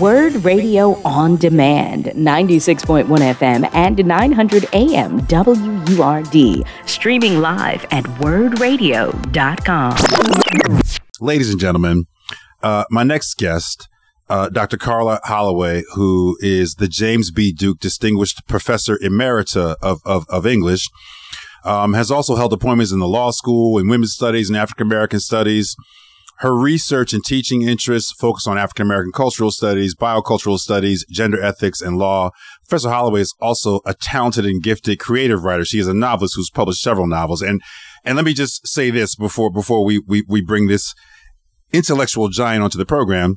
Word Radio on Demand, 96.1 FM and 900 AM WURD. Streaming live at wordradio.com. Ladies and gentlemen, uh, my next guest, uh, Dr. Karla Holloway, who is the James B. Duke Distinguished Professor Emerita of, of, of English, um, has also held appointments in the law school, in women's studies and African American studies. Her research and teaching interests focus on African American cultural studies, biocultural studies, gender ethics, and law. Professor Holloway is also a talented and gifted creative writer. She is a novelist who's published several novels. And and let me just say this before before we we, we bring this intellectual giant onto the program.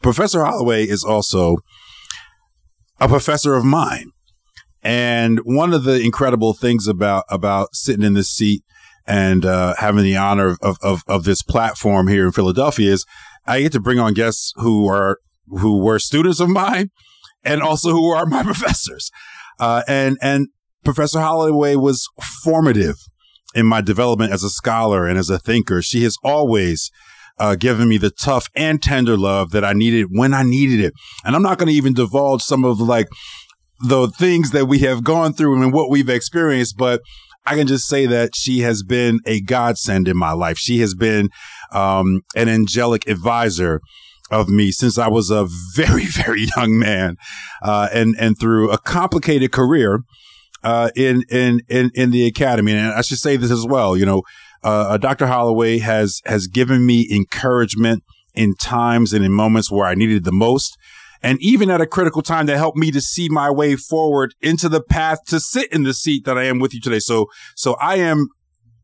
Professor Holloway is also a professor of mine. And one of the incredible things about about sitting in this seat and uh, having the honor of, of of this platform here in Philadelphia is I get to bring on guests who are who were students of mine and also who are my professors. Uh, and and Professor Holloway was formative in my development as a scholar and as a thinker. She has always uh, given me the tough and tender love that I needed when I needed it. And I'm not going to even divulge some of like the things that we have gone through and what we've experienced, but I can just say that she has been a godsend in my life. She has been um, an angelic advisor of me since I was a very, very young man, uh, and and through a complicated career uh, in in in in the academy. And I should say this as well. You know, uh, Dr. Holloway has has given me encouragement in times and in moments where I needed the most and even at a critical time that helped me to see my way forward into the path to sit in the seat that I am with you today. So, so I am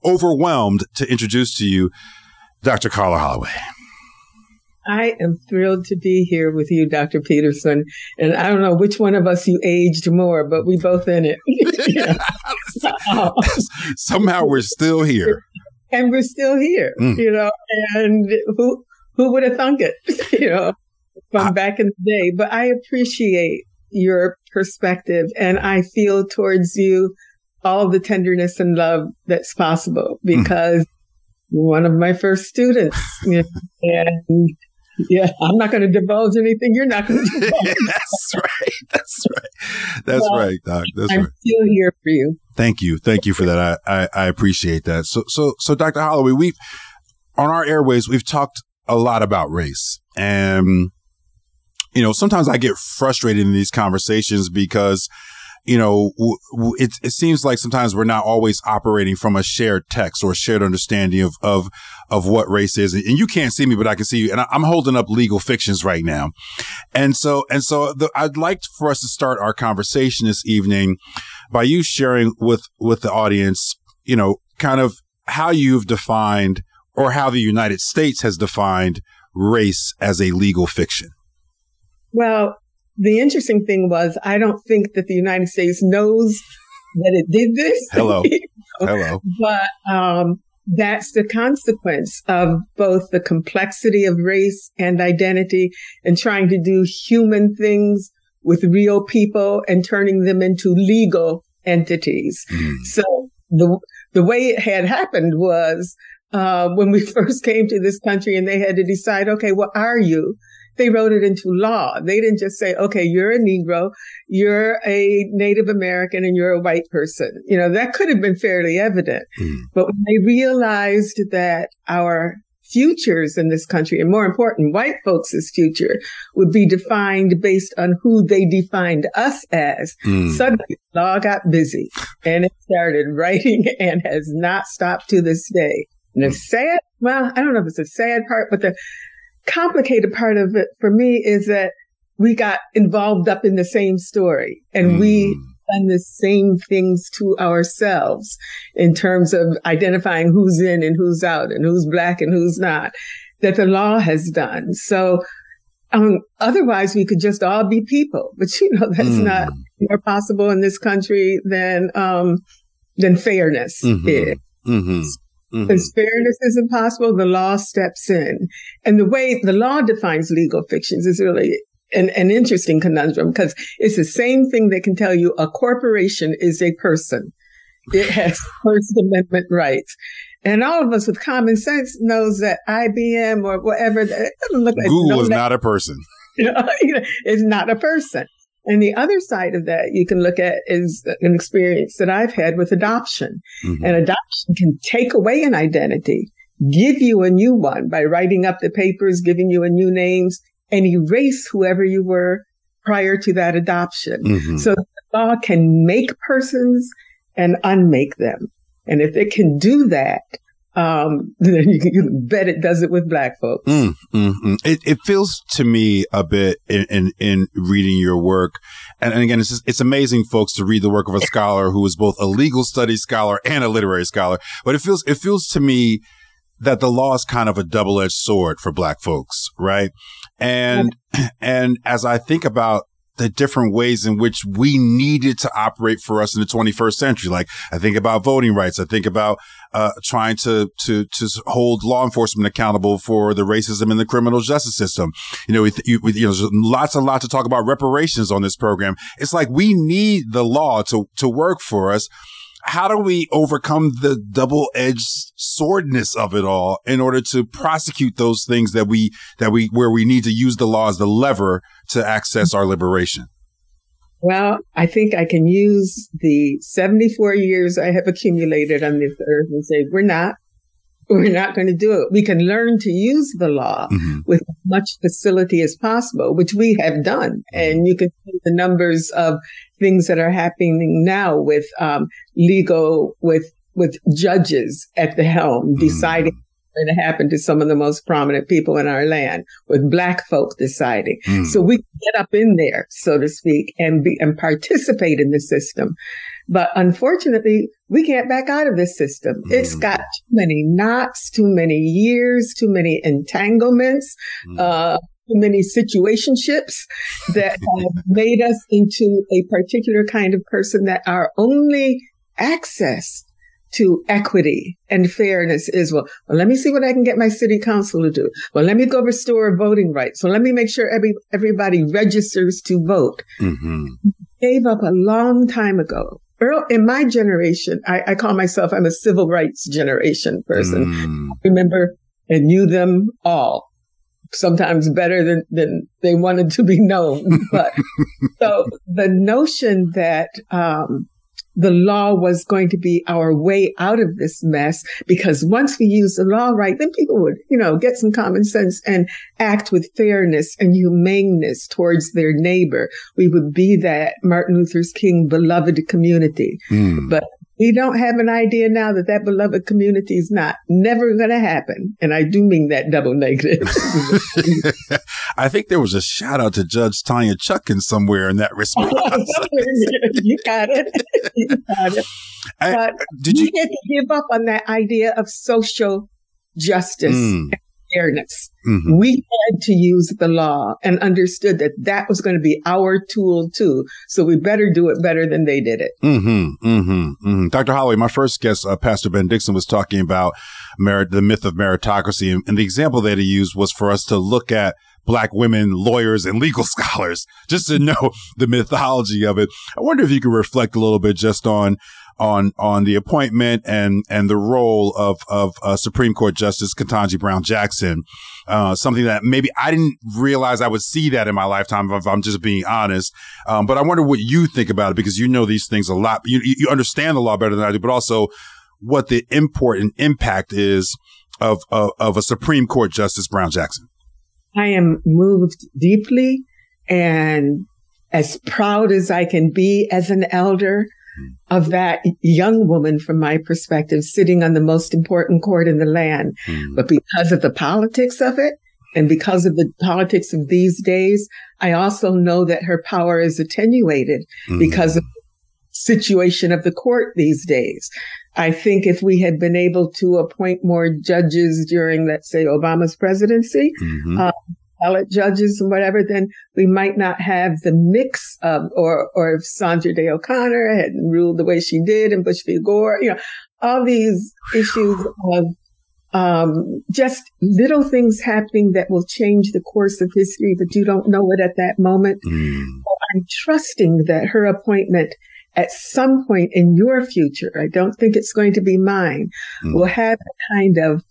overwhelmed to introduce to you Dr. Karla Holloway. I am thrilled to be here with you, Dr. Peterson. And I don't know which one of us you aged more, but we both in it. Somehow we're still here. And we're still here, mm. you know, and who who would have thunk it, you know? From back in the day, but I appreciate your perspective and I feel towards you all the tenderness and love that's possible hmm. because one of my first students you know, and yeah, I'm not going to divulge anything. You're not going to divulge. That's right. That's right. That's well, right, Doc. That's I'm right. still here for you. Thank you. Thank you for that. I, I, I appreciate that. So, so, so Dr. Holloway, we've, on our airways, we've talked a lot about race and you know, sometimes I get frustrated in these conversations because, you know, it, it seems like sometimes we're not always operating from a shared text or a shared understanding of, of, of what race is. And you can't see me, but I can see you. And I, am holding up legal fictions right now. And so, and so the, I'd like for us to start our conversation this evening by you sharing with, with the audience, you know, kind of how you've defined or how the United States has defined race as a legal fiction. Well, the interesting thing was, I don't think that the United States knows that it did this. Hello. Hello. But um, that's the consequence of both the complexity of race and identity and trying to do human things with real people and turning them into legal entities. Mm. So the the way it had happened was uh, when we first came to this country and they had to decide, okay, what are you? They wrote it into law. They didn't just say, okay, you're a Negro, you're a Native American, and you're a white person. You know, that could have been fairly evident. Mm. But when they realized that our futures in this country, and more important, white folks' future would be defined based on who they defined us as. Mm. Suddenly, law got busy and it started writing and has not stopped to this day. And the sad, well, I don't know if it's a sad part, but the complicated part of it for me is that we got involved up in the same story and mm. we done the same things to ourselves in terms of identifying who's in and who's out and who's black and who's not that the law has done. So, um, otherwise we could just all be people, but you know, that's mm. not more possible in this country than, um, than fairness mm-hmm. is. Mm-hmm. Mm-hmm. Fairness is impossible, the law steps in. And the way the law defines legal fictions is really an, an interesting conundrum because it's the same thing that can tell you a corporation is a person. It has First Amendment rights. And all of us with common sense knows that IBM or whatever, look like Google is not a person. you know, it's not a person. And the other side of that you can look at is an experience that I've had with adoption. Mm-hmm. And adoption can take away an identity, give you a new one by writing up the papers, giving you a new names, and erase whoever you were prior to that adoption. Mm-hmm. So the law can make persons and unmake them. And if it can do that, um, then you can bet it does it with black folks. Mm, mm, mm. It, it feels to me a bit in, in, in reading your work. And, and again, it's just, it's amazing, folks, to read the work of a scholar who is both a legal studies scholar and a literary scholar. But it feels, it feels to me that the law is kind of a double edged sword for black folks, right? And, and as I think about the different ways in which we needed to operate for us in the 21st century. Like I think about voting rights. I think about uh, trying to to to hold law enforcement accountable for the racism in the criminal justice system. You know, with, you, with, you know, lots and lots to talk about reparations on this program. It's like we need the law to to work for us how do we overcome the double edged swordness of it all in order to prosecute those things that we, that we, where we need to use the law as the lever to access our liberation? Well, I think I can use the 74 years I have accumulated on this earth and say, we're not we're not going to do it. We can learn to use the law mm-hmm. with as much facility as possible, which we have done. Mm-hmm. And you can see the numbers of things that are happening now with um, legal, with with judges at the helm mm-hmm. deciding what's going to happen to some of the most prominent people in our land, with black folk deciding. Mm. So we get up in there, so to speak, and be and participate in the system. But unfortunately, we can't back out of this system. Mm. It's got too many knots, too many years, too many entanglements, mm. uh, too many situationships that have made us into a particular kind of person that our only access to equity and fairness is well, well, let me see what I can get my city council to do. Well, let me go restore voting rights. So let me make sure every everybody registers to vote. Mm-hmm. Gave up a long time ago Earl, in my generation, I, I, call myself, I'm a civil rights generation person. Mm. I remember and knew them all, sometimes better than, than they wanted to be known. But so the notion that, um, the law was going to be our way out of this mess because once we use the law right, then people would, you know, get some common sense and act with fairness and humaneness towards their neighbor. We would be that Martin Luther King beloved community. Mm. But we don't have an idea now that that beloved community is not never going to happen. And I do mean that double negative. I think there was a shout out to Judge Tanya Chutkan somewhere in that response. you got it. You got it. I, but did you had to give up on that idea of social justice mm fairness. Mm-hmm. We had to use the law and understood that that was going to be our tool too. So we better do it better than they did it. Mm-hmm, mm-hmm, mm-hmm. Dr. Holloway, my first guest, uh, Pastor Ben Dixon, was talking about merit, the myth of meritocracy. And, and the example that he used was for us to look at black women lawyers and legal scholars just to know the mythology of it. I wonder if you could reflect a little bit just on on on the appointment and and the role of of uh, Supreme Court Justice Ketanji Brown Jackson. Uh, something that maybe I didn't realize I would see that in my lifetime, if I'm just being honest. Um, but I wonder what you think about it because you know these things a lot. You you understand the law better than I do, but also what the import and impact is of of, of a Supreme Court Justice Brown Jackson. I am moved deeply and as proud as I can be as an elder of that young woman from my perspective sitting on the most important court in the land. Mm. But because of the politics of it and because of the politics of these days, I also know that her power is attenuated mm. because of the situation of the court these days. I think if we had been able to appoint more judges during, let's say, Obama's presidency, mm-hmm. uh, appellate judges and whatever, then we might not have the mix of, or, or if Sandra Day O'Connor hadn't ruled the way she did and Bush v. Gore, you know, all these issues of, um, just little things happening that will change the course of history, but you don't know it at that moment. Mm. I'm trusting that her appointment at some point in your future, I don't think it's going to be mine, mm. will have a kind of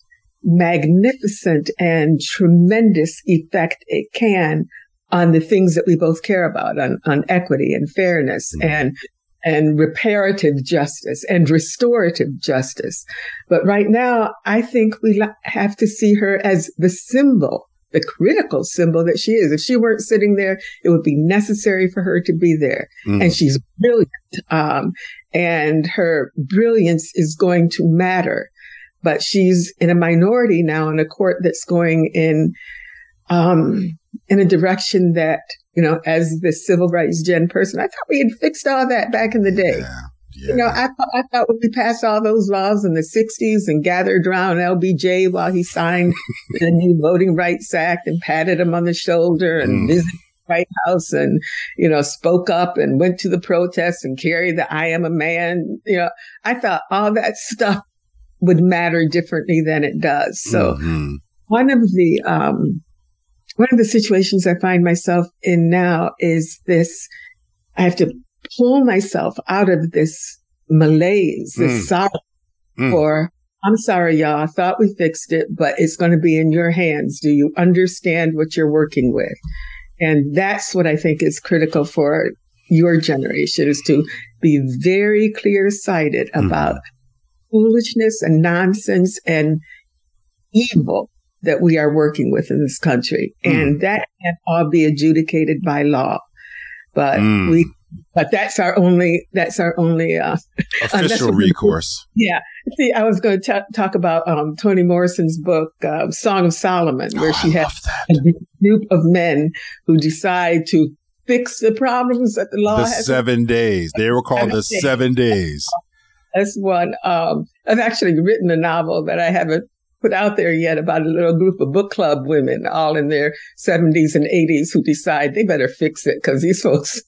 magnificent and tremendous effect it can on the things that we both care about, on, on equity and fairness mm-hmm. and and reparative justice and restorative justice. But right now, I think we have to see her as the symbol, the critical symbol that she is. If she weren't sitting there, it would be necessary for her to be there. Mm. And she's brilliant. Um, and her brilliance is going to matter. But she's in a minority now in a court that's going in, um, in a direction that you know, as the civil rights gen person, I thought we had fixed all that back in the day. Yeah. Yeah. You know, I, I thought we passed all those laws in the 60s and gathered around LBJ while he signed the new Voting Rights Act and patted him on the shoulder and mm. visited the White House and, you know, spoke up and went to the protests and carried the I am a man. You know, I thought all that stuff would matter differently than it does. So mm-hmm. one of the, um, one of the situations I find myself in now is this, I have to pull myself out of this malaise, this mm. sorrow mm. for, I'm sorry, y'all. I thought we fixed it, but it's going to be in your hands. Do you understand what you're working with? And that's what I think is critical for your generation is to be very clear sighted mm. Foolishness and nonsense and evil that we are working with in this country. Mm. And that can all be adjudicated by law. But mm. we, but that's our only, that's our only, uh, official recourse. Yeah. See, I was going to t- talk about, um, Toni Morrison's book, uh, Song of Solomon, where oh, she has a group of men who decide to fix the problems that the law the has. seven days. They were called the days. seven days. That's one. Um, I've actually written a novel that I haven't put out there yet about a little group of book club women, all in their 70s and 80s, who decide they better fix it because these folks.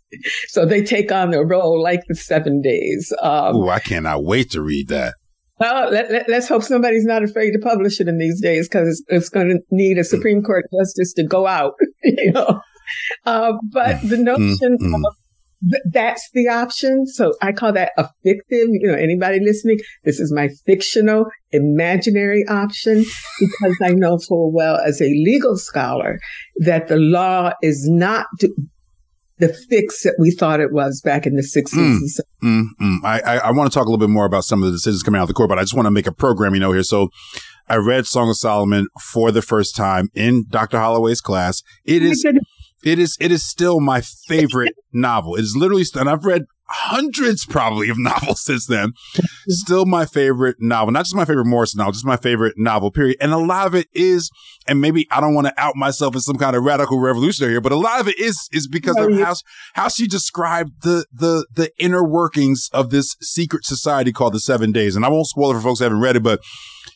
so they take on the role like the seven days. Um, oh, I cannot wait to read that. Well, let, us let, hope somebody's not afraid to publish it in these days because it's, it's going to need a Supreme Court justice to go out, you know. Uh, but the notion mm-hmm. of th- that's the option. So I call that a fictive, you know, anybody listening, this is my fictional, imaginary option because I know full well as a legal scholar that the law is not the fix that we thought it was back in the 60s. Mm, mm, mm. I, I, I want to talk a little bit more about some of the decisions coming out of the court, but I just want to make a programming note here. So I read Song of Solomon for the first time in Dr. Holloway's class. It is it is it is still my favorite novel. It is literally, and I've read hundreds probably of novels since then. Still my favorite novel, not just my favorite Morrison novel, just my favorite novel, period. And a lot of it is, and maybe I don't want to out myself as some kind of radical revolutionary here, but a lot of it is, is because of how, how she described the, the, the inner workings of this secret society called the Seven Days. And I won't spoil it for folks who haven't read it, but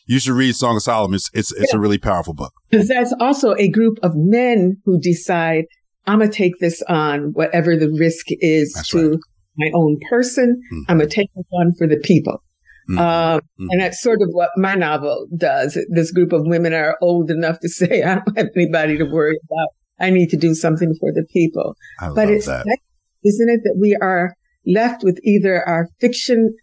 you should read Song of Solomon. It's, it's, it's yeah. a really powerful book. Because that's also a group of men who decide, I'm going to take this on, whatever the risk is that's to right. my own person. Mm-hmm. I'm going to take this on for the people. Mm-hmm. Um, mm-hmm. And that's sort of what my novel does. This group of women are old enough to say, I don't have anybody to worry about. I need to do something for the people. I but it's, that. isn't it that we are left with either our fiction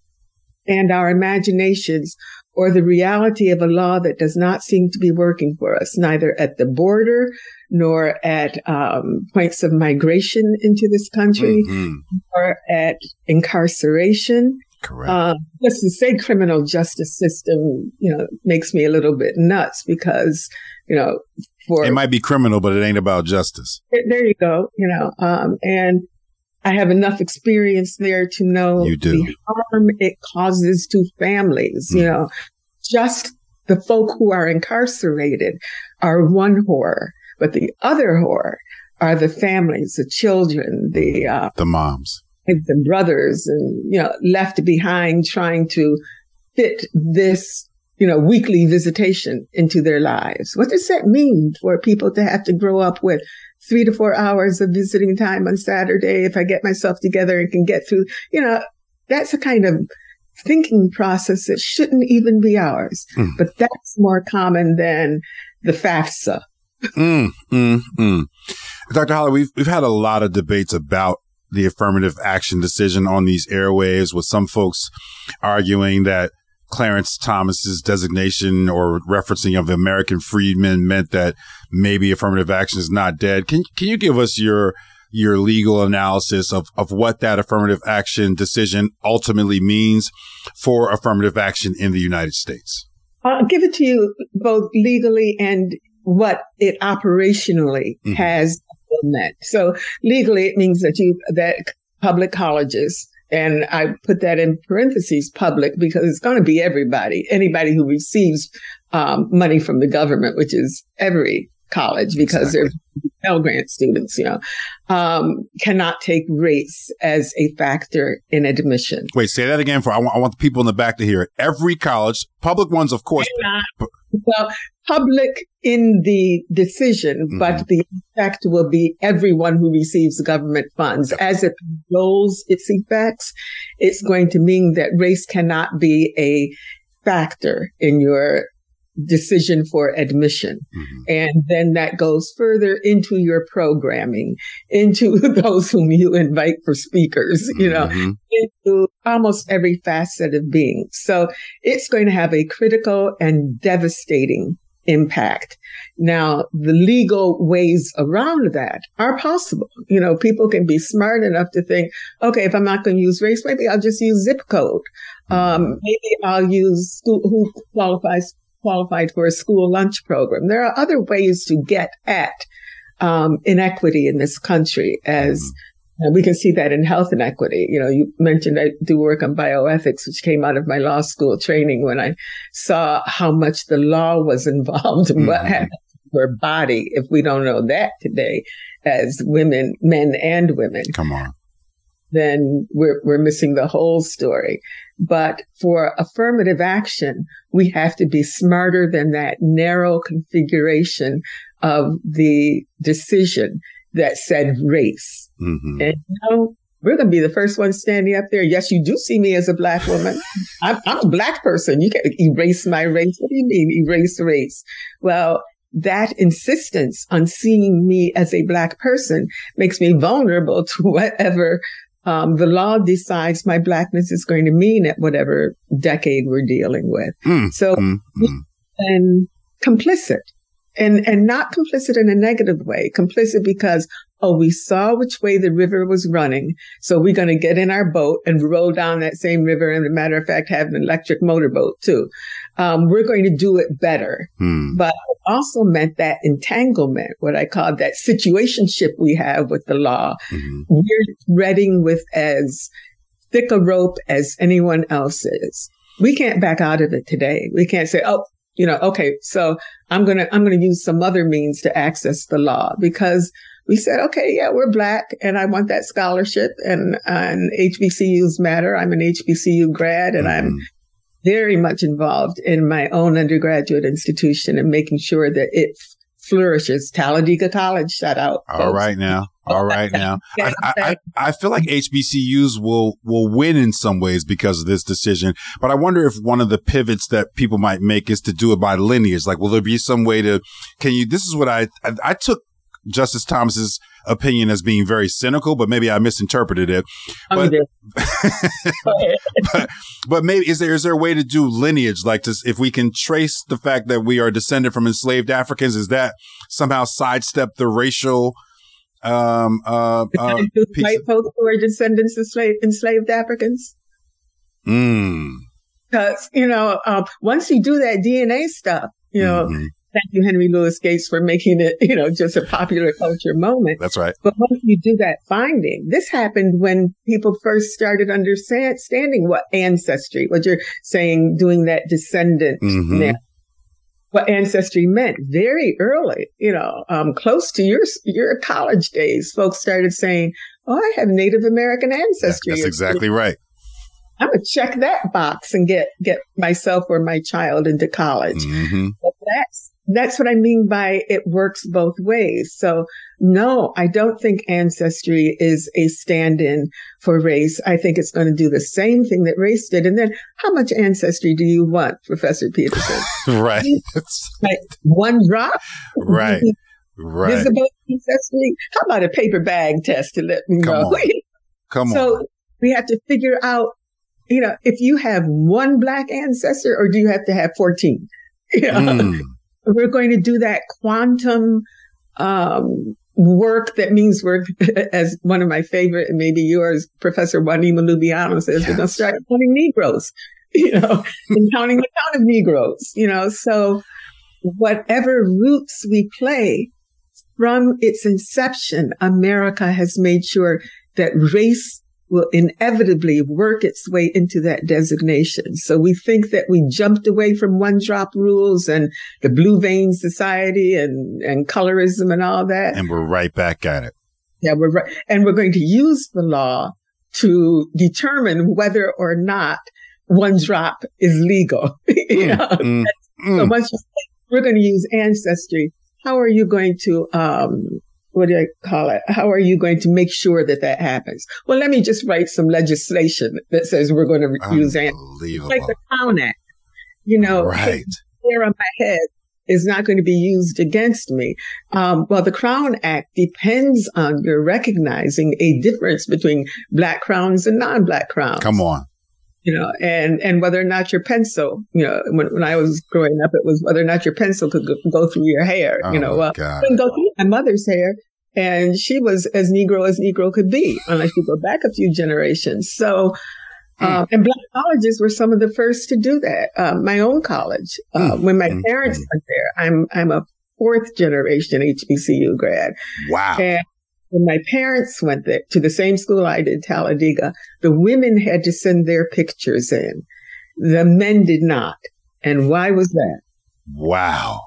and our imaginations or the reality of a law that does not seem to be working for us, neither at the border nor at um, points of migration into this country, mm-hmm. or at incarceration. Correct. Uh, just to say criminal justice system, you know, makes me a little bit nuts because, you know, for it might be criminal, but it ain't about justice. There you go. You know, um, and I have enough experience there to know the harm it causes to families. Mm. You know, just the folk who are incarcerated are one horror, but the other horror are the families, the children, the uh, the moms, the brothers, and you know, left behind trying to fit this you know, weekly visitation into their lives. What does that mean for people to have to grow up with three to four hours of visiting time on Saturday if I get myself together and can get through, you know, that's a kind of thinking process that shouldn't even be ours. Mm. But that's more common than the FAFSA. mm, mm, mm. Dr. Holly, we've, we've had a lot of debates about the affirmative action decision on these airwaves with some folks arguing that Clarence Thomas's designation or referencing of the American freedmen meant that maybe affirmative action is not dead. Can can you give us your your legal analysis of, of what that affirmative action decision ultimately means for affirmative action in the United States? I'll give it to you both legally and what it operationally mm-hmm. has meant. So legally, it means that you, that public colleges and I put that in parentheses public because it's going to be everybody, anybody who receives um, money from the government, which is every college because exactly. they're Pell Grant students, you know, um, cannot take race as a factor in admission. Wait, say that again for I want, I want the people in the back to hear it. Every college, public ones, of course. not well, public in the decision, mm-hmm. but the effect will be everyone who receives government funds. As it rolls its effects, it's going to mean that race cannot be a factor in your decision for admission. Mm-hmm. And then that goes further into your programming, into those whom you invite for speakers, you know, mm-hmm. into almost every facet of being. So it's going to have a critical and devastating impact. Now, the legal ways around that are possible. You know, people can be smart enough to think, okay, if I'm not going to use race, maybe I'll just use zip code. Um, mm-hmm. maybe I'll use school, who qualifies qualified for a school lunch program. There are other ways to get at um, inequity in this country as mm-hmm. And we can see that in health inequity. You know, you mentioned I do work on bioethics, which came out of my law school training when I saw how much the law was involved in mm-hmm. what happens to our body if we don't know that today as women, men and women. Come on. Then we're, we're missing the whole story. But for affirmative action, we have to be smarter than that narrow configuration of the decision that said race. Mm-hmm. And you know, we're going to be the first ones standing up there. Yes, you do see me as a black woman. I'm, I'm, a black person. You can erase my race. What do you mean erase race? Well, that insistence on seeing me as a black person makes me vulnerable to whatever um, the law decides my blackness is going to mean at whatever decade we're dealing with. Mm, so, mm, mm. and complicit and and not complicit in a negative way complicit because oh we saw which way the river was running so we're going to get in our boat and roll down that same river and a matter of fact have an electric motorboat too um, we're going to do it better hmm. but it also meant that entanglement what i call that situationship we have with the law mm-hmm. we're threading with as thick a rope as anyone else is we can't back out of it today. We can't say, oh, you know, okay, so I'm going to, I'm going to use some other means to access the law because we said, okay, yeah, we're black and I want that scholarship and, and HBCUs matter. I'm an HBCU grad and mm-hmm. I'm very much involved in my own undergraduate institution and making sure that it flourishes. Talladega College, shout out. All folks. right now. All right now. I, I, I, feel like HBCUs will, will win in some ways because of this decision. But I wonder if one of the pivots that people might make is to do it by lineage. Like, will there be some way to, can you, this is what I, I, I took Justice Thomas's opinion as being very cynical, but maybe I misinterpreted it. But, but, but, maybe is there is there a way to do lineage, like to, if we can trace the fact that we are descended from enslaved Africans, is that somehow sidestep the racial? Um, uh, uh, white folks who are descendants of slave, enslaved Africans. Hmm. Because you know, uh, once you do that DNA stuff, you know. Mm-hmm Thank you, Henry Louis Gates, for making it, you know, just a popular culture moment. That's right. But once you do that finding, this happened when people first started understanding what ancestry, what you're saying, doing that descendant mm-hmm. what ancestry meant very early, you know, um, close to your, your college days, folks started saying, Oh, I have Native American ancestry. Yeah, that's exactly right. I'm gonna check that box and get get myself or my child into college. Mm-hmm. That's that's what I mean by it works both ways. So no, I don't think ancestry is a stand-in for race. I think it's going to do the same thing that race did. And then how much ancestry do you want, Professor Peterson? right. Like one drop? Right. Right. Visible ancestry? How about a paper bag test to let me go? Come know? On. Come so on. we have to figure out you know, if you have one black ancestor or do you have to have 14? You know, mm. We're going to do that quantum, um, work that means work as one of my favorite and maybe yours, Professor Wahneema Lubiano says, yes. we're going to start counting Negroes, you know, and counting the count of Negroes, you know, so whatever roots we play from its inception, America has made sure that race will inevitably work its way into that designation. So we think that we jumped away from one drop rules and the blue vein society and, and colorism and all that. And we're right back at it. Yeah, we're right. And we're going to use the law to determine whether or not one drop is legal. you mm, know? mm, mm. So once you say, we're going to use ancestry, how are you going to, um, what do I call it? How are you going to make sure that that happens? Well, let me just write some legislation that says we're going to use ancestry. Like the Crown Act. You know, right. hair on my head is not going to be used against me. Um, well, the Crown Act depends on your recognizing a difference between black crowns and non-black crowns. Come on you know, and, and whether or not your pencil, you know, when, when I was growing up, it was whether or not your pencil could go, go through your hair, oh you know, well, couldn't go through my mother's hair. And she was as Negro as Negro could be, unless you go back a few generations. So, hmm. um, and black colleges were some of the first to do that. Um, my own college, uh, mm. when my mm. parents mm. went there, I'm, I'm a fourth generation HBCU grad. Wow. And when my parents went there to the same school I did, Talladega, the women had to send their pictures in. The men did not. And why was that? Wow.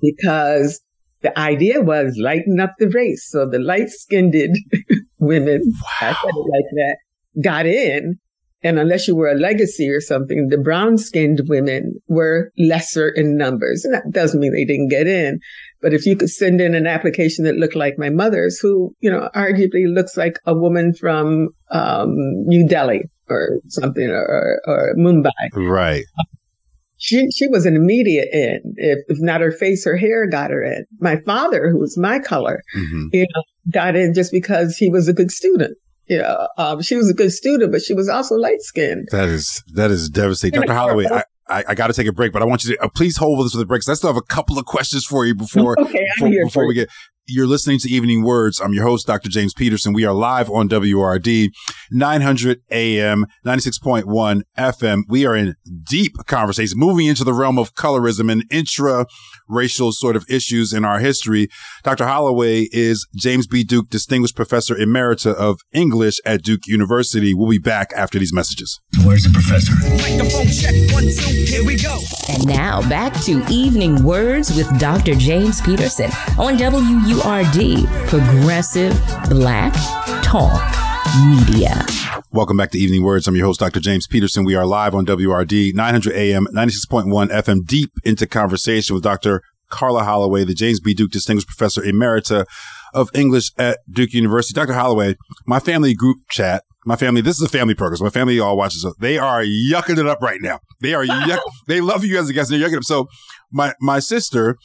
Because the idea was lighten up the race. So the light skinned women, wow. I said it like that, got in. And unless you were a legacy or something, the brown skinned women were lesser in numbers. And that doesn't mean they didn't get in, but if you could send in an application that looked like my mother's, who, you know, arguably looks like a woman from um, New Delhi or something or, or Mumbai. Right. She, she was an immediate in. If, if not her face, her hair got her in. My father, who was my color, mm-hmm. you know, got in just because he was a good student. You know, um, she was a good student, but she was also light skinned. That is, that is devastating. Dr. Holloway, I, I, I got to take a break, but I want you to uh, please hold with us for the break. I still have a couple of questions for you before okay, before, before we get. You're listening to Evening WURDs. I'm your host, Dr. James Peterson. We are live on WURD 900 AM, 96.1 FM. We are in deep conversation, moving into the realm of colorism and intra racial sort of issues in our history. Dr. Holloway is James B. Duke Distinguished Professor Emerita of English at Duke University. We'll be back after these messages. Where's the professor? Microphone check, one, two, here we go. And now back to Evening WURDs with Dr. James Peterson on WURD, Progressive Black Talk Media. Welcome back to Evening WURDs. I'm your host, Dr. James Peterson. We are live on WURD 900 AM, 96.1 FM, deep into conversation with Dr. Karla Holloway, the James B. Duke Distinguished Professor Emerita of English at Duke University. Dr. Holloway, my family group chat, my family, this is a family program. So my family all watches. They are yucking it up right now. They are yuck. they love you as a guest. They're yucking it up. So my, my sister,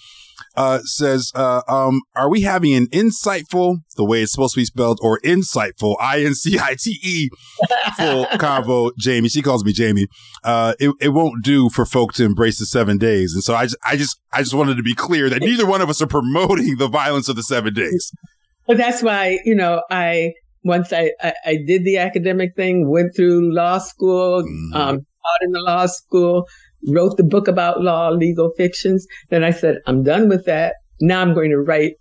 uh, says, uh, um, are we having an insightful, the way it's supposed to be spelled, or insightful, I-N-C-I-T-E, full convo, Jamie? She calls me Jamie. Uh, it, it won't do for folk to embrace the seven days. And so I just, I just, I just wanted to be clear that neither one of us are promoting the violence of the seven days. But that's why, you know, I, once I, I, I did the academic thing, went through law school, mm. um, taught in the law school, wrote the book about law, legal fictions. Then I said, I'm done with that. Now I'm going to write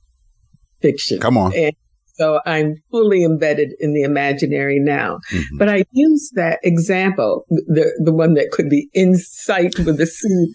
fiction. Come on. And so I'm fully embedded in the imaginary now. Mm-hmm. But I use that example, the, the one that could be insight with the C,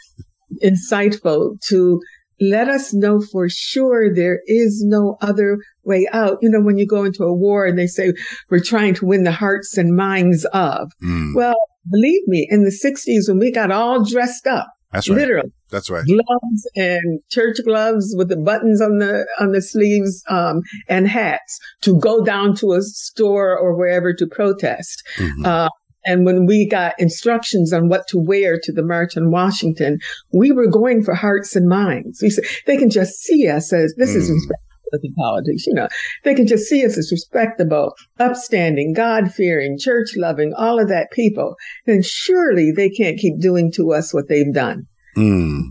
insightful to let us know for sure there is no other way out. You know, when you go into a war and they say, we're trying to win the hearts and minds of. Mm. Well, believe me, in the 60s when we got all dressed up, that's right. Literally. That's right. Gloves and church gloves with the buttons on the on the sleeves um, and hats to go down to a store or wherever to protest. Mm-hmm. Uh, and when we got instructions on what to wear to the march in Washington, we were going for hearts and minds. We said they can just see us as this mm. is with politics. You know, they can just see us as respectable, upstanding, God fearing, church loving, all of that people. Then surely they can't keep doing to us what they've done. Mm.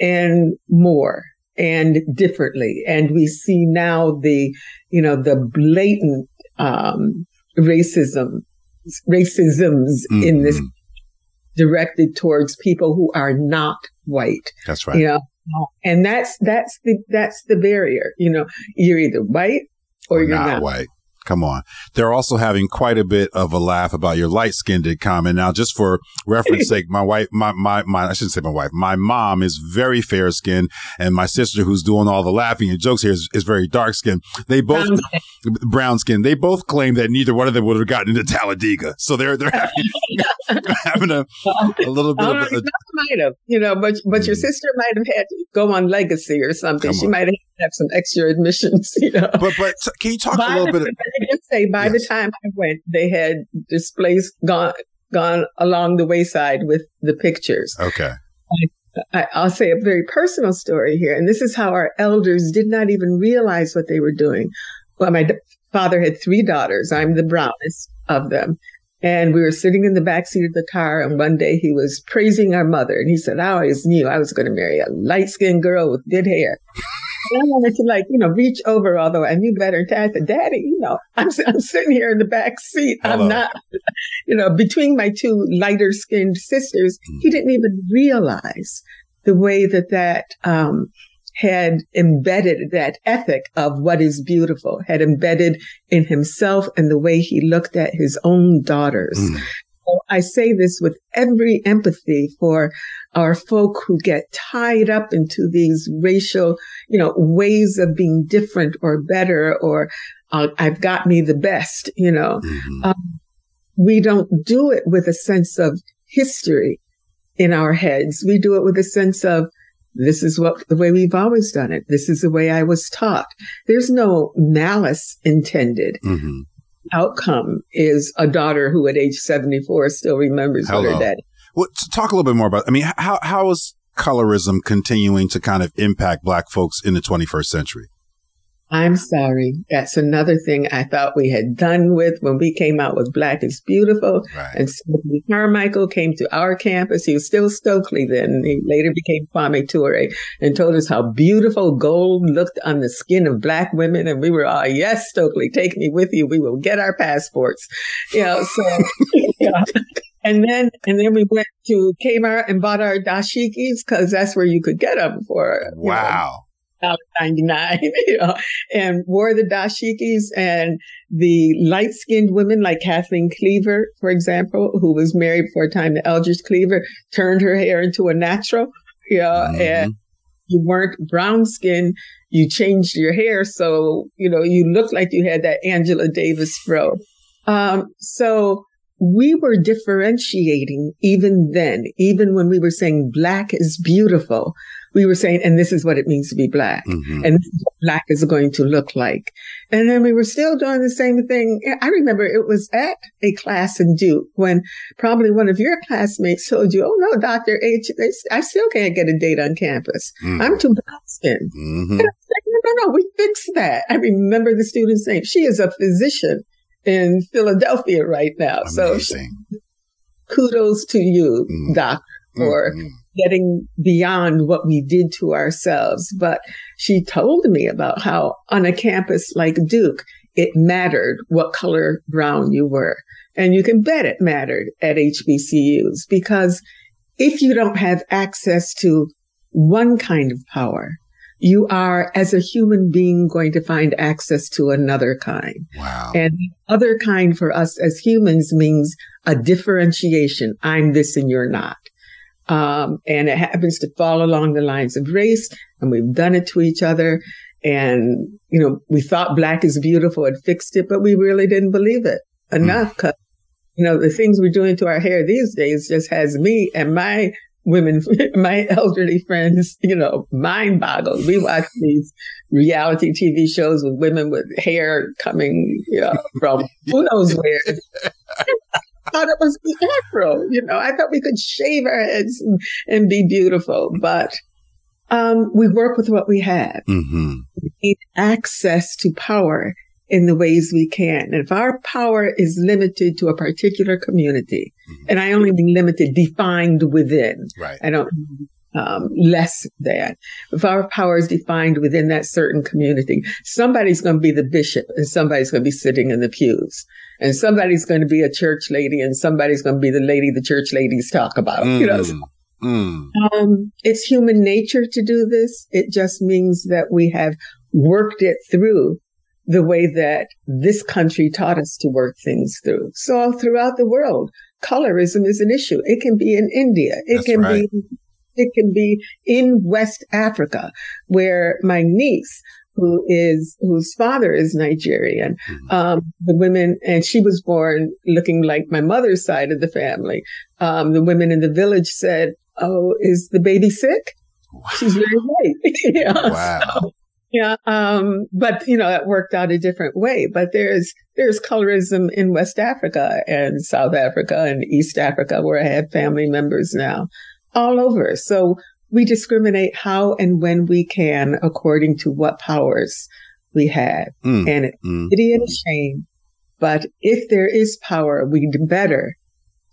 And more and differently. And we see now the, you know, the blatant, um, racism, racisms Mm, in this mm. directed towards people who are not white. That's right. You know, and that's that's the that's the barrier. You know, you're either white or, Or you're not not. white. Come on. They're also having quite a bit of a laugh about your light skinned comment. Now, just for reference sake, my wife, my, my, my, I shouldn't say my wife, my mom is very fair skinned and my sister who's doing all the laughing and jokes here is, is very dark skinned. They both, brown skin, they both claim that neither one of them would have gotten into Talladega. So they're, they're having, having a, a little bit of a, might have, you know, but but your Mm. sister might have had to go on legacy or something. She might have had some extra admissions, you know. but, but can you talk a little the, bit? I did say by the time I went, they had displaced gone gone along the wayside with the pictures. Okay. I, I'll say a very personal story here, and this is how our elders did not even realize what they were doing. Well, my d- father had three daughters. I'm the brownest of them. And we were sitting in the back seat of the car, and one day he was praising our mother, and he said, "I always knew I was going to marry a light-skinned girl with good hair." And I wanted to like, you know, reach over, although I knew better. And I said, Daddy, you know, I'm, I'm sitting here in the back seat. Hello. I'm not, you know, between my two lighter skinned sisters, he didn't even realize the way that that, um, had embedded that ethic of what is beautiful, had embedded in himself and the way he looked at his own daughters. Mm. I say this with every empathy for our folk who get tied up into these racial, you know, ways of being different or better or uh, I've got me the best, you know. Mhm. Um, we don't do it with a sense of history in our heads. We do it with a sense of this is what the way we've always done it. This is the way I was taught. There's no malice intended Mhm. outcome is a daughter who at age 74 still remembers what her dad. Well, talk a little bit more about. I mean, how how is colorism continuing to kind of impact Black folks in the 21st century? I'm sorry. That's another thing I thought we had done with when we came out with Black is Beautiful. Right. And Stokely Carmichael came to our campus. He was still Stokely then. He later became Kwame Ture and told us how beautiful gold looked on the skin of Black women. And we were all, yes, Stokely, take me with you. We will get our passports. You know, so, yeah. And then, and then we went to Kmart and bought our dashikis because that's where you could get them for, know, Wow. nine, you know, and wore the dashikis and the light skinned women like Kathleen Cleaver, for example, who was married for a time to Eldridge Cleaver, turned her hair into a natural, you know, Mhm. and you weren't brown skinned, you changed your hair. So, you know, you looked like you had that Angela Davis fro. Um, so we were differentiating even then, even when we were saying black is beautiful, we were saying, and this is what it means to be black. Mhm. And this is what black is going to look like. And then we were still doing the same thing. I remember it was at a class in Duke when probably one of your classmates told you, Oh no, Dr. H, I still can't get a date on campus. Mhm. I'm too brown skinned. Mhm. And I was like, no, no, no, we fixed that. I remember the student's name. She is a physician in Philadelphia right now. So Amazing. kudos to you, Mm. doc, for Mhm. Getting beyond what we did to ourselves. But she told me about how on a campus like Duke, it mattered what color brown you were. And you can bet it mattered at HBCUs because if you don't have access to one kind of power, you are, as a human being, going to find access to another kind. Wow. And other kind for us as humans means a differentiation. I'm this and you're not. Um, and it happens to fall along the lines of race and we've done it to each other. And, you know, we thought black is beautiful and fixed it, but we really didn't believe it enough. Cause, you know, the things we're doing to our hair these days just has me and my women, my elderly friends, you know, mind boggled. We watch these reality TV shows with women with hair coming, you know, from who knows where. I thought it was the afro, you know. I thought we could shave our heads and, and be beautiful, but Um, we work with what we have. Mm-hmm. We need access to power in the ways we can. And if our power is limited to a particular community, Mhm. and I only mean limited, defined within, Right. I don't um, less than. If our power is defined within that certain community, somebody's going to be the bishop and somebody's going to be sitting in the pews. And somebody's going to be a church lady and somebody's going to be the lady the church ladies talk about. You know, Mm. Mm. um, it's human nature to do this. It just means that we have worked it through the way that this country taught us to work things through. So throughout the world, colorism is an issue. It can be in India. It That's can right. be, it can be in West Africa where my niece, who is, whose father is Nigerian, Mhm. um, the women, and she was born looking like my mother's side of the family. Um, the women in the village said, Oh, is the baby sick? She's very white. yeah. Wow. Yeah. Um, but you know, that worked out a different way. But there's, there's colorism in West Africa and South Africa and East Africa where I have family members now all over. So we discriminate how and when we can according to what powers we have. Mm. And it's Mm. pity and shame. But if there is power, we'd better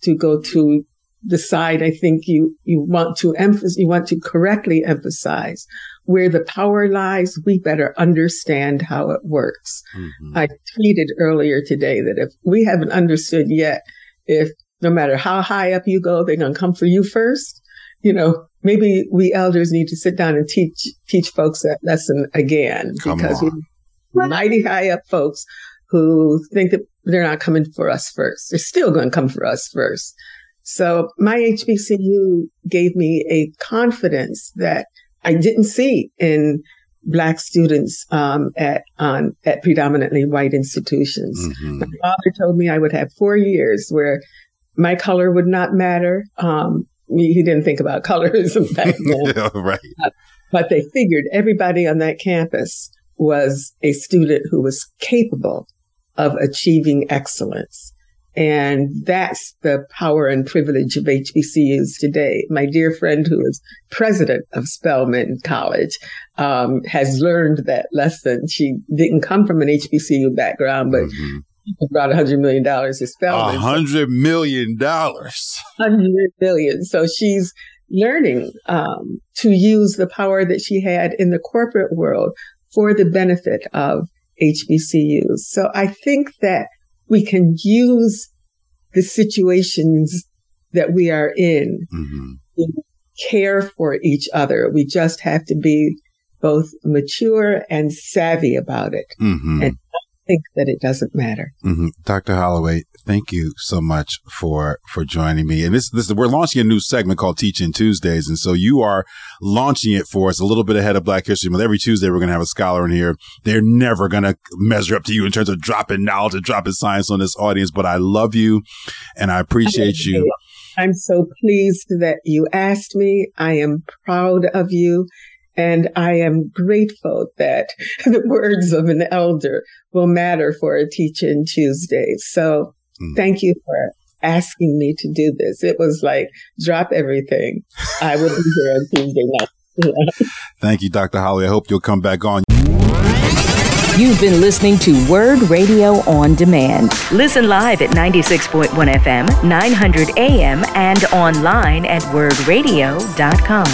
to go to the side I think you, you want to emphasize, you want to correctly emphasize where the power lies. We better understand how it works. Mhm. I tweeted earlier today that if we haven't understood yet, if no matter how high up you go, they're going to come for you first. You know, maybe we elders need to sit down and teach, teach folks that lesson again Come because on. we mighty high up folks who think that they're not coming for us first. They're still going to come for us first. So my HBCU gave me a confidence that I didn't see in black students um, at on at predominantly white institutions. Mhm. My father told me I would have four years where my color would not matter. Um, he didn't think about colorism back then Yeah, right. but they figured everybody on that campus was a student who was capable of achieving excellence. And that's the power and privilege of HBCUs today. My dear friend who is president of Spelman College um, has learned that lesson. She didn't come from an HBCU background, but Mhm. a $100 million to A Spelman. So hundred million dollars. hundred billion. So she's learning um, to use the power that she had in the corporate world for the benefit of HBCUs. So I think that we can use the situations that we are in hmm care for each other. We just have to be both mature and savvy about it. hmm And- Think that it doesn't matter. hmm Dr. Holloway, thank you so much for for joining me. And this this we're launching a new segment called Teach-In Tuesdays, and so you are launching it for us a little bit ahead of Black History Month. Every Tuesday, we're going to have a scholar in here. They're never going to measure up to you in terms of dropping knowledge and dropping science on this audience, but I love you and I appreciate you. I'm so pleased that you asked me. I am proud of you. And I am grateful that the words of an elder will matter for a Teach-In Tuesday. So Mm. thank you for asking me to do this. It was like, drop everything. I will be here on Tuesday night. Thank you, Dr. Holloway. I hope you'll come back on. You've been listening to WURD Radio on Demand. Listen live at 96.1 FM, 900 AM, and online at wurdradio.com.